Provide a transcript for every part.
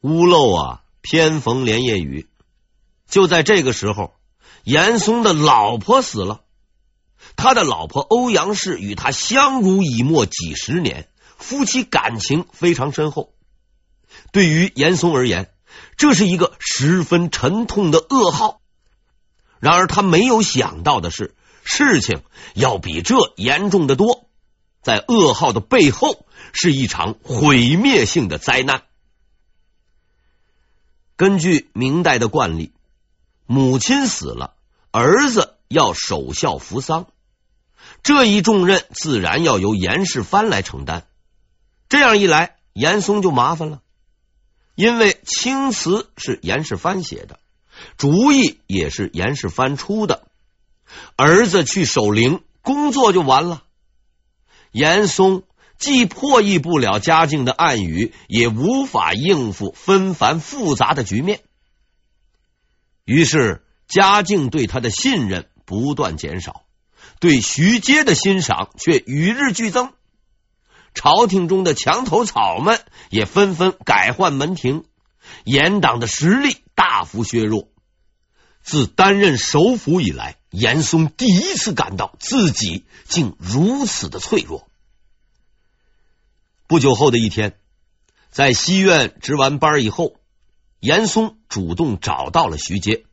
屋漏啊，偏逢连夜雨。就在这个时候，严嵩的老婆死了。他的老婆欧阳氏与他相濡以沫几十年，夫妻感情非常深厚。对于严嵩而言，这是一个十分沉痛的噩耗。然而他没有想到的是，事情要比这严重的多。在噩耗的背后，是一场毁灭性的灾难。根据明代的惯例，母亲死了，儿子要守孝扶丧。这一重任自然要由严世蕃来承担。这样一来，严嵩就麻烦了，因为青词是严世蕃写的，主意也是严世蕃出的，儿子去守灵，工作就完了。严嵩既破译不了嘉靖的暗语，也无法应付纷繁复杂的局面，于是嘉靖对他的信任不断减少。对徐阶的欣赏却与日俱增，朝廷中的墙头草们也纷纷改换门庭，严党的实力大幅削弱。自担任首辅以来，严嵩第一次感到自己竟如此的脆弱。不久后的一天，在西院值完班以后，严嵩主动找到了徐阶，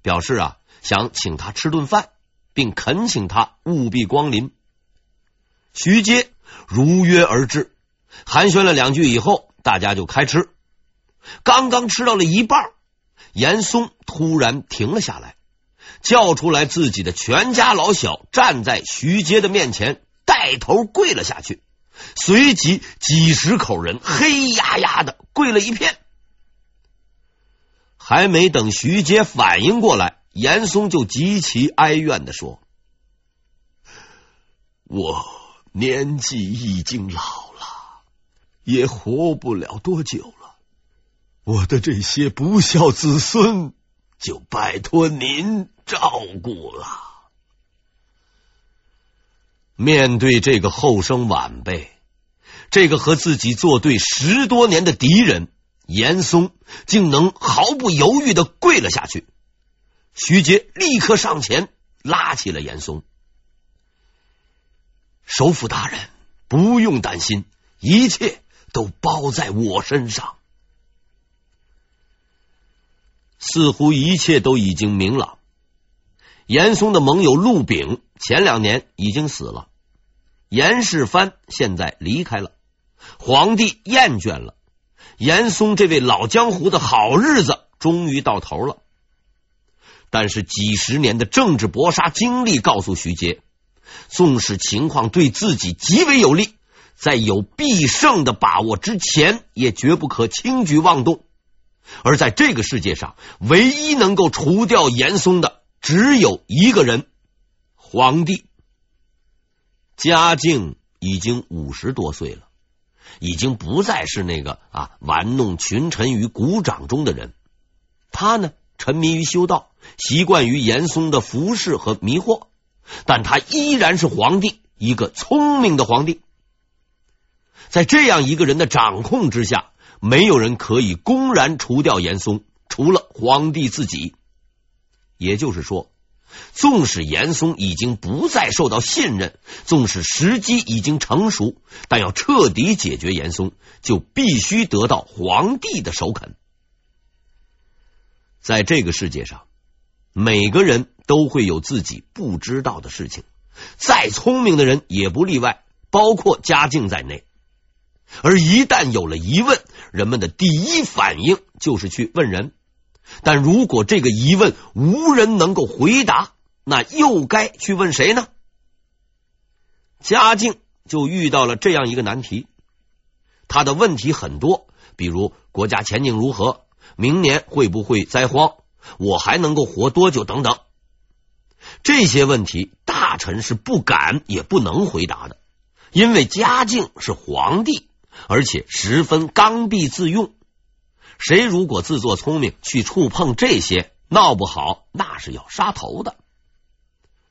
表示啊，想请他吃顿饭。并恳请他务必光临。徐阶如约而至，寒暄了两句以后，大家就开吃。刚刚吃到了一半，严嵩突然停了下来，叫出来自己的全家老小，站在徐阶的面前，带头跪了下去。随即几十口人黑压压的跪了一片。还没等徐阶反应过来。严嵩就极其哀怨的说：“我年纪已经老了，也活不了多久了。我的这些不孝子孙就拜托您照顾了。”面对这个后生晚辈，这个和自己作对十多年的敌人，严嵩竟能毫不犹豫的跪了下去。徐阶立刻上前拉起了严嵩，首辅大人不用担心，一切都包在我身上。似乎一切都已经明朗。严嵩的盟友陆炳前两年已经死了，严世蕃现在离开了，皇帝厌倦了，严嵩这位老江湖的好日子终于到头了。但是几十年的政治搏杀经历告诉徐阶，纵使情况对自己极为有利，在有必胜的把握之前，也绝不可轻举妄动。而在这个世界上，唯一能够除掉严嵩的，只有一个人——皇帝。嘉靖已经五十多岁了，已经不再是那个啊玩弄群臣于股掌中的人。他呢，沉迷于修道。习惯于严嵩的服侍和迷惑，但他依然是皇帝，一个聪明的皇帝。在这样一个人的掌控之下，没有人可以公然除掉严嵩，除了皇帝自己。也就是说，纵使严嵩已经不再受到信任，纵使时机已经成熟，但要彻底解决严嵩，就必须得到皇帝的首肯。在这个世界上。每个人都会有自己不知道的事情，再聪明的人也不例外，包括嘉靖在内。而一旦有了疑问，人们的第一反应就是去问人。但如果这个疑问无人能够回答，那又该去问谁呢？嘉靖就遇到了这样一个难题，他的问题很多，比如国家前景如何，明年会不会灾荒。我还能够活多久？等等，这些问题，大臣是不敢也不能回答的，因为嘉靖是皇帝，而且十分刚愎自用。谁如果自作聪明去触碰这些，闹不好那是要杀头的。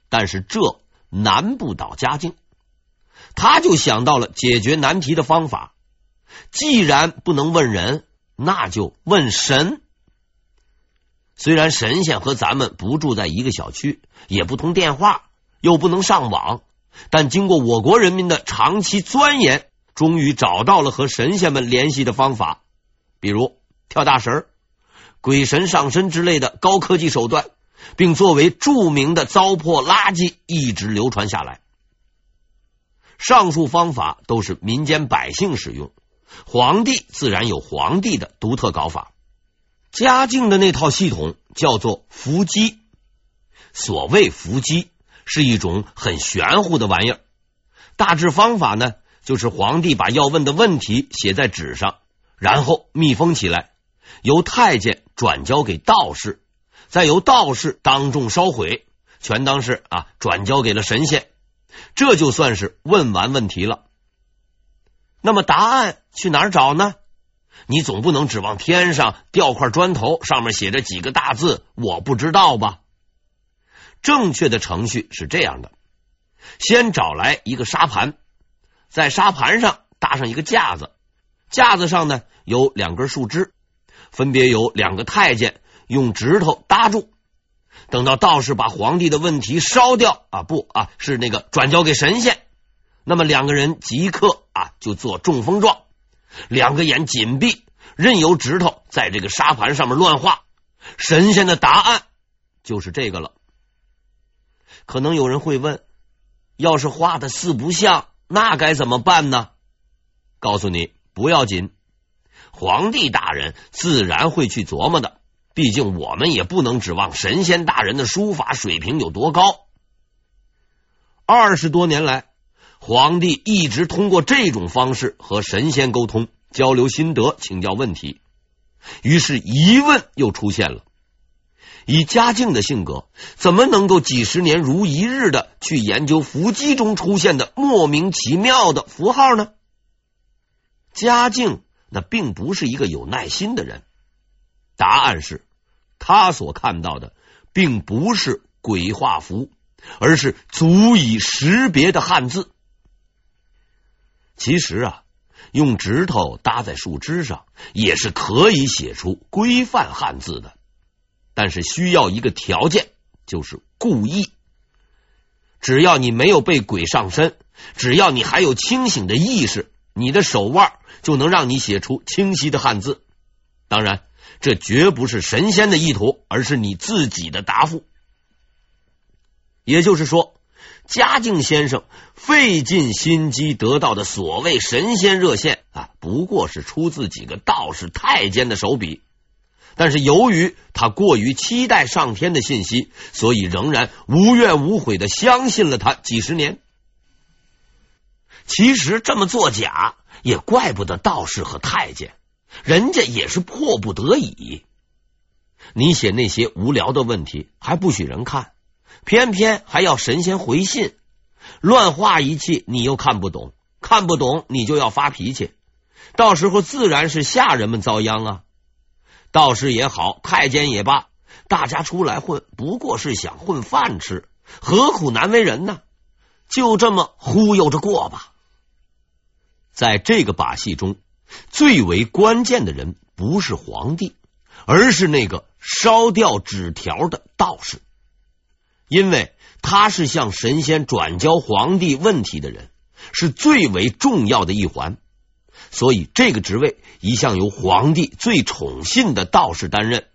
但是这难不倒嘉靖，他就想到了解决难题的方法。既然不能问人，那就问神。虽然神仙和咱们不住在一个小区，也不通电话，又不能上网，但经过我国人民的长期钻研，终于找到了和神仙们联系的方法，比如跳大神、鬼神上身之类的高科技手段，并作为著名的糟粕垃圾一直流传下来。上述方法都是民间百姓使用，皇帝自然有皇帝的独特搞法。嘉靖的那套系统叫做伏击。所谓伏击，是一种很玄乎的玩意儿。大致方法呢，就是皇帝把要问的问题写在纸上，然后密封起来，由太监转交给道士，再由道士当众烧毁，全当是啊转交给了神仙。这就算是问完问题了。那么答案去哪儿找呢？你总不能指望天上掉块砖头，上面写着几个大字“我不知道”吧？正确的程序是这样的：先找来一个沙盘，在沙盘上搭上一个架子，架子上呢有两根树枝，分别由两个太监用指头搭住。等到道士把皇帝的问题烧掉啊，不啊，是那个转交给神仙，那么两个人即刻啊就做中风状。两个眼紧闭，任由指头在这个沙盘上面乱画。神仙的答案就是这个了。可能有人会问：要是画的四不像，那该怎么办呢？告诉你，不要紧，皇帝大人自然会去琢磨的。毕竟我们也不能指望神仙大人的书法水平有多高。二十多年来。皇帝一直通过这种方式和神仙沟通、交流心得、请教问题，于是疑问又出现了：以嘉靖的性格，怎么能够几十年如一日的去研究伏击中出现的莫名其妙的符号呢？嘉靖那并不是一个有耐心的人。答案是，他所看到的并不是鬼画符，而是足以识别的汉字。其实啊，用指头搭在树枝上也是可以写出规范汉字的，但是需要一个条件，就是故意。只要你没有被鬼上身，只要你还有清醒的意识，你的手腕就能让你写出清晰的汉字。当然，这绝不是神仙的意图，而是你自己的答复。也就是说。嘉靖先生费尽心机得到的所谓神仙热线啊，不过是出自几个道士太监的手笔。但是由于他过于期待上天的信息，所以仍然无怨无悔的相信了他几十年。其实这么作假也怪不得道士和太监，人家也是迫不得已。你写那些无聊的问题还不许人看。偏偏还要神仙回信，乱画一气，你又看不懂，看不懂你就要发脾气，到时候自然是下人们遭殃啊！道士也好，太监也罢，大家出来混，不过是想混饭吃，何苦难为人呢？就这么忽悠着过吧。在这个把戏中，最为关键的人不是皇帝，而是那个烧掉纸条的道士。因为他是向神仙转交皇帝问题的人，是最为重要的一环，所以这个职位一向由皇帝最宠信的道士担任。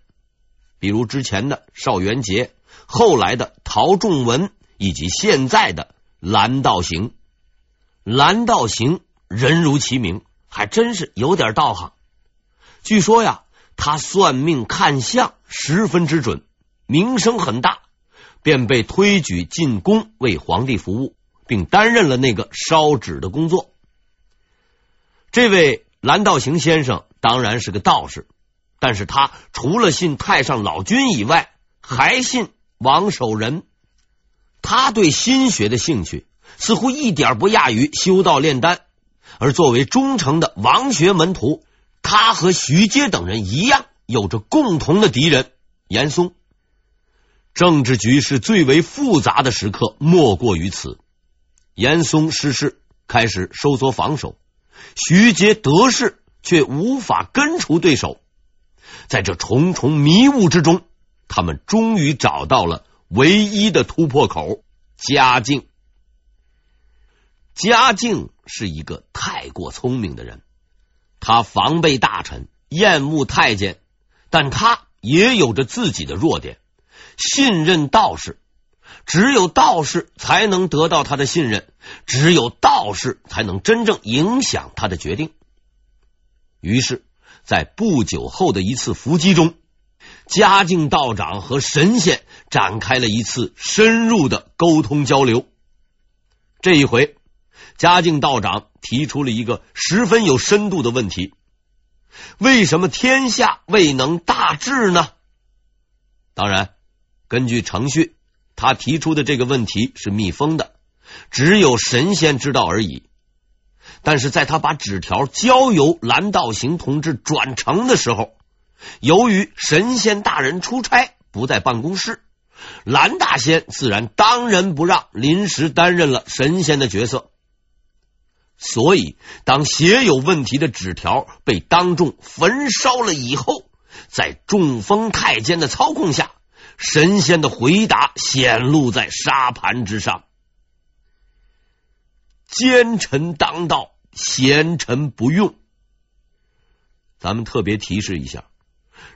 比如之前的邵元节，后来的陶仲文，以及现在的蓝道行。蓝道行人如其名，还真是有点道行。据说呀，他算命看相十分之准，名声很大。便被推举进宫为皇帝服务，并担任了那个烧纸的工作。这位蓝道行先生当然是个道士，但是他除了信太上老君以外，还信王守仁。他对心学的兴趣似乎一点不亚于修道炼丹，而作为忠诚的王学门徒，他和徐阶等人一样，有着共同的敌人严嵩。政治局势最为复杂的时刻，莫过于此。严嵩失势，开始收缩防守；徐阶得势，却无法根除对手。在这重重迷雾之中，他们终于找到了唯一的突破口——嘉靖。嘉靖是一个太过聪明的人，他防备大臣，厌恶太监，但他也有着自己的弱点，信任道士。只有道士才能得到他的信任，只有道士才能真正影响他的决定。于是，在不久后的一次伏击中，嘉靖道长和神仙展开了一次深入的沟通交流。这一回，嘉靖道长提出了一个十分有深度的问题：为什么天下未能大治呢？当然，根据程序。他提出的这个问题是密封的，只有神仙知道而已。但是在他把纸条交由蓝道行同志转呈的时候，由于神仙大人出差不在办公室，蓝大仙自然当仁不让，临时担任了神仙的角色。所以，当写有问题的纸条被当众焚烧了以后，在中风太监的操控下。神仙的回答显露在沙盘之上：奸臣当道，贤臣不用。咱们特别提示一下，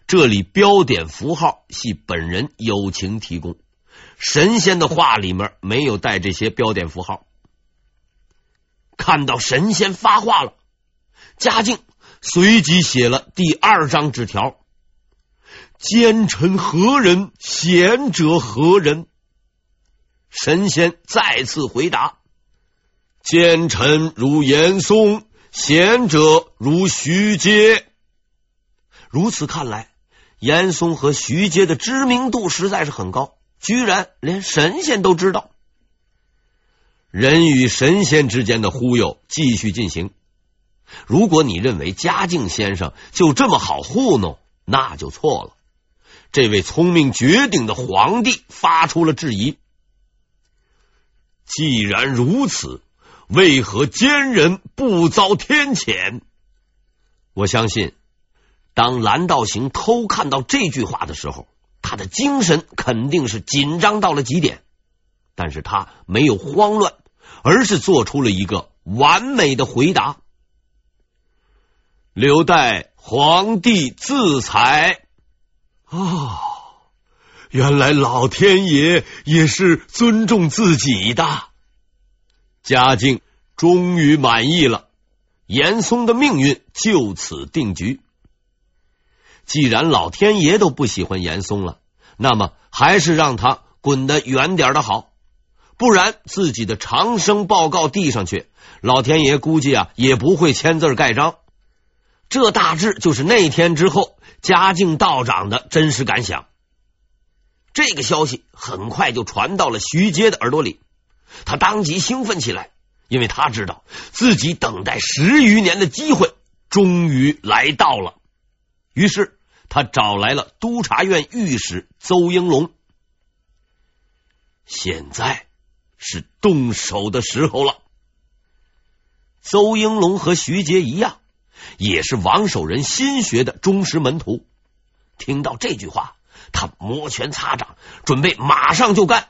这里标点符号系本人友情提供，神仙的话里面没有带这些标点符号。看到神仙发话了，嘉靖随即写了第二张纸条。奸臣何人？贤者何人？神仙再次回答：奸臣如严嵩，贤者如徐阶。如此看来，严嵩和徐阶的知名度实在是很高，居然连神仙都知道。人与神仙之间的忽悠继续进行。如果你认为嘉靖先生就这么好糊弄，那就错了。这位聪明绝顶的皇帝发出了质疑：既然如此，为何奸人不遭天谴？我相信，当蓝道行偷看到这句话的时候，他的精神肯定是紧张到了极点。但是他没有慌乱，而是做出了一个完美的回答：留待皇帝自裁。哦，原来老天爷也是尊重自己的。嘉靖终于满意了，严嵩的命运就此定局。既然老天爷都不喜欢严嵩了，那么还是让他滚得远点的好，不然自己的长生报告递上去，老天爷估计啊也不会签字盖章。这大致就是那天之后。嘉靖道长的真实感想，这个消息很快就传到了徐阶的耳朵里，他当即兴奋起来，因为他知道自己等待十余年的机会终于来到了。于是他找来了督察院御史邹应龙，现在是动手的时候了。邹应龙和徐阶一样。也是王守仁心学的忠实门徒。听到这句话，他摩拳擦掌，准备马上就干。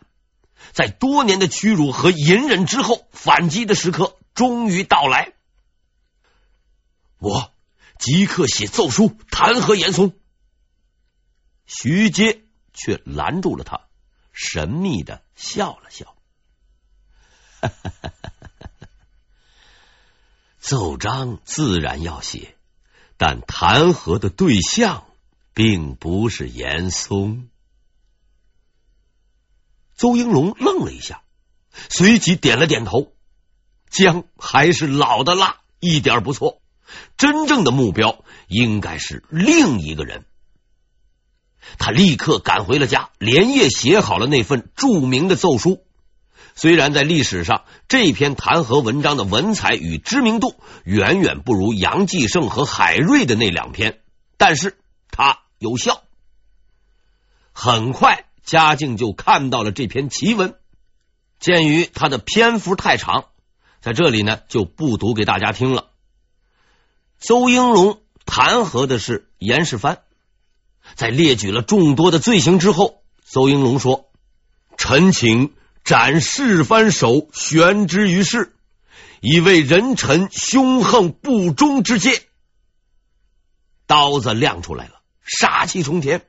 在多年的屈辱和隐忍之后，反击的时刻终于到来。我即刻写奏书弹劾严嵩。徐阶却拦住了他，神秘的笑了笑。哈哈哈哈奏章自然要写，但弹劾的对象并不是严嵩。邹应龙愣了一下，随即点了点头。姜还是老的辣，一点不错。真正的目标应该是另一个人。他立刻赶回了家，连夜写好了那份著名的奏书。虽然在历史上，这篇弹劾文章的文采与知名度远远不如杨继盛和海瑞的那两篇，但是它有效。很快，嘉靖就看到了这篇奇文。鉴于它的篇幅太长，在这里呢就不读给大家听了。邹应龙弹劾的是严世蕃，在列举了众多的罪行之后，邹应龙说：“臣请斩世蕃首，悬之于市，以为人臣凶横不忠之戒。”刀子亮出来了，杀气冲天。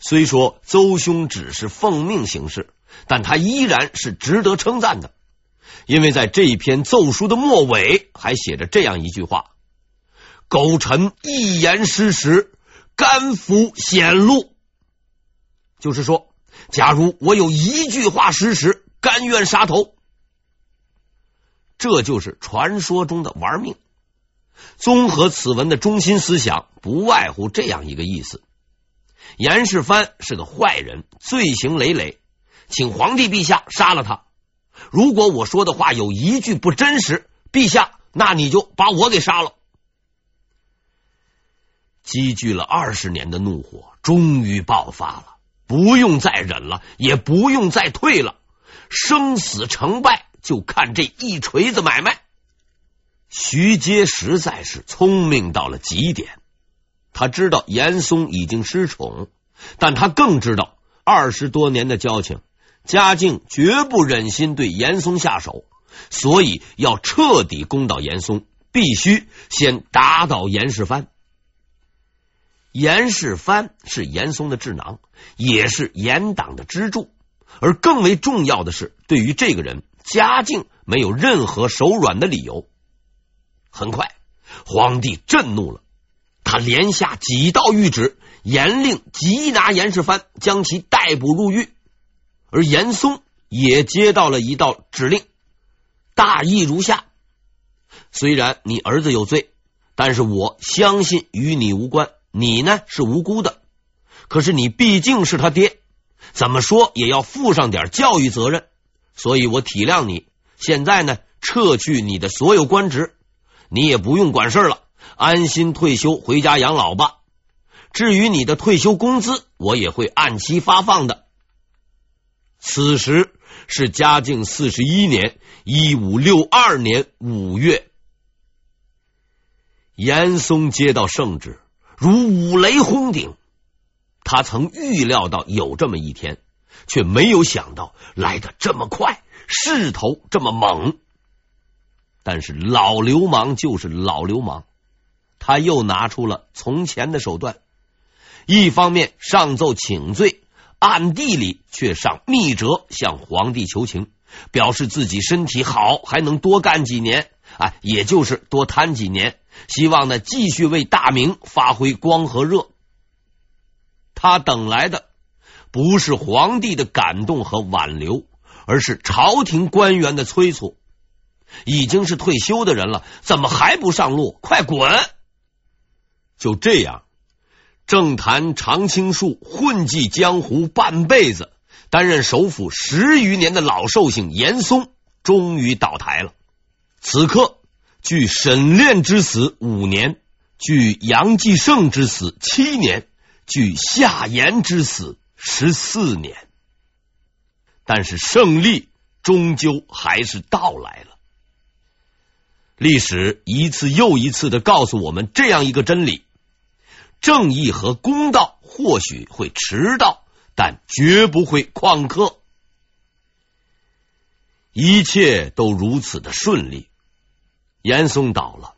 虽说邹兄只是奉命行事，但他依然是值得称赞的，因为在这一篇奏书的末尾还写着这样一句话。苟臣一言失实，甘服显露。就是说，假如我有一句话失实，甘愿杀头。这就是传说中的玩命。综合此文的中心思想，不外乎这样一个意思：严世蕃是个坏人，罪行累累，请皇帝陛下杀了他。如果我说的话有一句不真实，陛下，那你就把我给杀了。积聚了二十年的怒火终于爆发了，不用再忍了，也不用再退了，生死成败就看这一锤子买卖。徐阶实在是聪明到了极点，他知道严嵩已经失宠，但他更知道二十多年的交情，嘉靖绝不忍心对严嵩下手，所以要彻底攻倒严嵩，必须先打倒严世蕃。严世蕃是严嵩的智囊，也是严党的支柱。而更为重要的是，对于这个人，嘉靖没有任何手软的理由。很快，皇帝震怒了，他连下几道谕旨，严令缉拿严世蕃，将其逮捕入狱。而严嵩也接到了一道指令，大意如下：虽然你儿子有罪，但是我相信与你无关。你呢是无辜的，可是你毕竟是他爹，怎么说也要负上点教育责任，所以我体谅你。现在呢，撤去你的所有官职，你也不用管事了，安心退休回家养老吧。至于你的退休工资，我也会按期发放的。此时是嘉靖四十一年（一五六二年）五月，严嵩接到圣旨。如五雷轰顶，他曾预料到有这么一天，却没有想到来得这么快，势头这么猛。但是老流氓就是老流氓，他又拿出了从前的手段，一方面上奏请罪，暗地里却上密折向皇帝求情，表示自己身体好，还能多干几年，啊，也就是多贪几年。希望呢，继续为大明发挥光和热。他等来的不是皇帝的感动和挽留，而是朝廷官员的催促。已经是退休的人了，怎么还不上路？快滚！就这样，政坛常青树混迹江湖半辈子，担任首辅十余年的老寿星严嵩，终于倒台了。此刻。距沈炼之死五年，距杨继盛之死七年，距夏言之死十四年，但是胜利终究还是到来了。历史一次又一次的告诉我们这样一个真理：正义和公道或许会迟到，但绝不会旷课。一切都如此的顺利。严嵩倒了，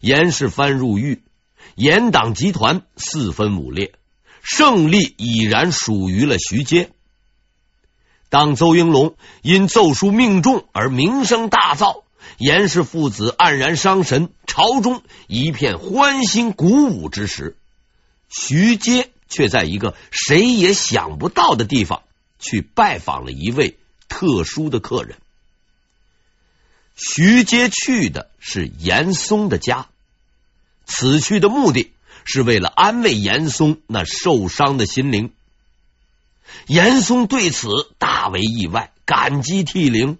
严世蕃入狱，严党集团四分五裂，胜利已然属于了徐阶。当邹应龙因奏书命中而名声大噪，严氏父子黯然伤神，朝中一片欢欣鼓舞之时，徐阶却在一个谁也想不到的地方去拜访了一位特殊的客人。徐阶去的是严嵩的家，此去的目的是为了安慰严嵩那受伤的心灵。严嵩对此大为意外，感激涕零。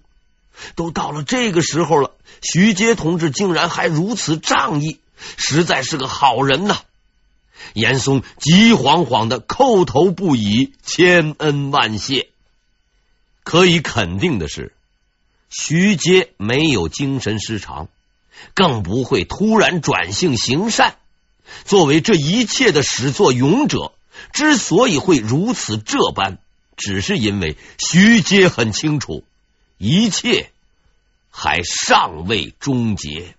都到了这个时候了，徐阶同志竟然还如此仗义，实在是个好人呐！严嵩急慌慌的叩头不已，千恩万谢。可以肯定的是。徐阶没有精神失常，更不会突然转性行善。作为这一切的始作俑者，之所以会如此这般，只是因为徐阶很清楚，一切还尚未终结。